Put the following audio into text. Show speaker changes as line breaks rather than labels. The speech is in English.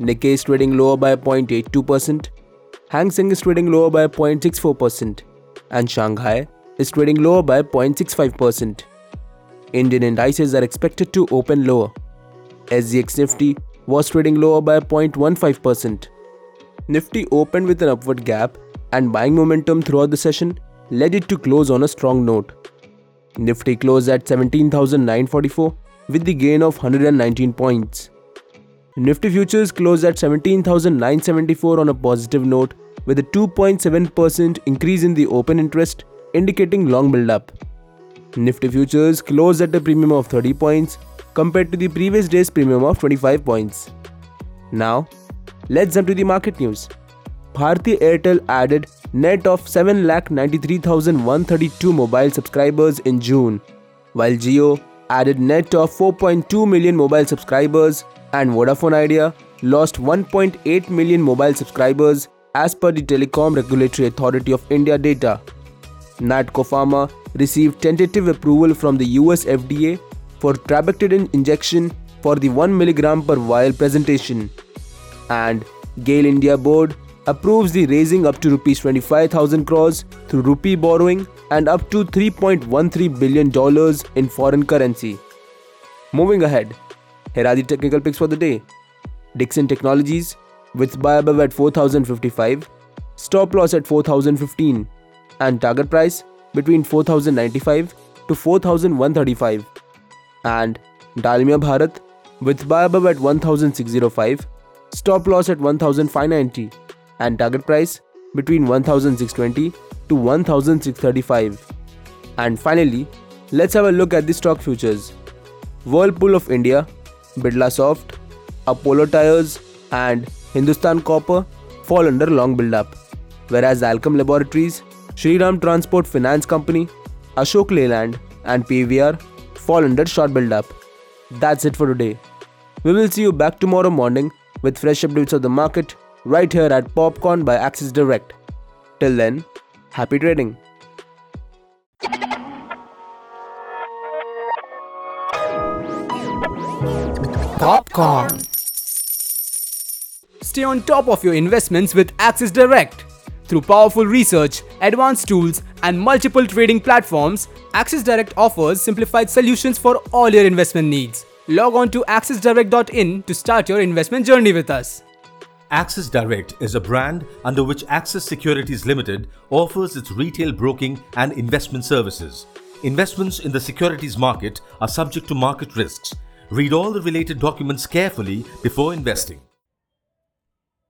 Nikkei is trading lower by 0.82%, Hang Seng is trading lower by 0.64%, and Shanghai is trading lower by 0.65%. Indian indices are expected to open lower. SGX Nifty was trading lower by 0.15%. Nifty opened with an upward gap and buying momentum throughout the session led it to close on a strong note. Nifty closed at 17,944 with the gain of 119 points. Nifty futures closed at 17,974 on a positive note with a 2.7% increase in the open interest indicating long build-up. Nifty futures closed at a premium of 30 points compared to the previous day's premium of 25 points. Now, let's jump to the market news. Bharti Airtel added net of 7,93,132 mobile subscribers in June, while Jio added net of 4.2 million mobile subscribers and Vodafone Idea lost 1.8 million mobile subscribers as per the Telecom Regulatory Authority of India data. Natco Pharma received tentative approval from the US FDA for trabectedin injection for the 1 mg per vial presentation. And GAIL India Board approves the raising up to rupees 25,000 crores through rupee borrowing and up to 3.13 billion dollars in foreign currency. Moving ahead, here are the technical picks for the day. Dixon Technologies with buy above at 4055, stop loss at 4015 and target price between 4095 to 4135 and Dalmia Bharat with buy above at 1605, stop loss at 1590 and target price between 1620 to 1635. And finally, let's have a look at the stock futures. Whirlpool of India, Birlasoft, Apollo Tyres and Hindustan Copper fall under long build-up, whereas Alkem Laboratories, Shriram Transport Finance Company, Ashok Leyland and PVR fall under short build-up. That's it for today. We will see you back tomorrow morning with fresh updates of the market right here at Popcorn by Axis Direct. Till then, happy trading.
Popcorn.
Stay on top of your investments with Axis Direct. Through powerful research, advanced tools, and multiple trading platforms, Axis Direct offers simplified solutions for all your investment needs. Log on to axisdirect.in to start your investment journey with us.
Axis Direct is a brand under which Axis Securities Limited offers its retail broking and investment services. Investments in the securities market are subject to market risks. Read all the related documents carefully before investing.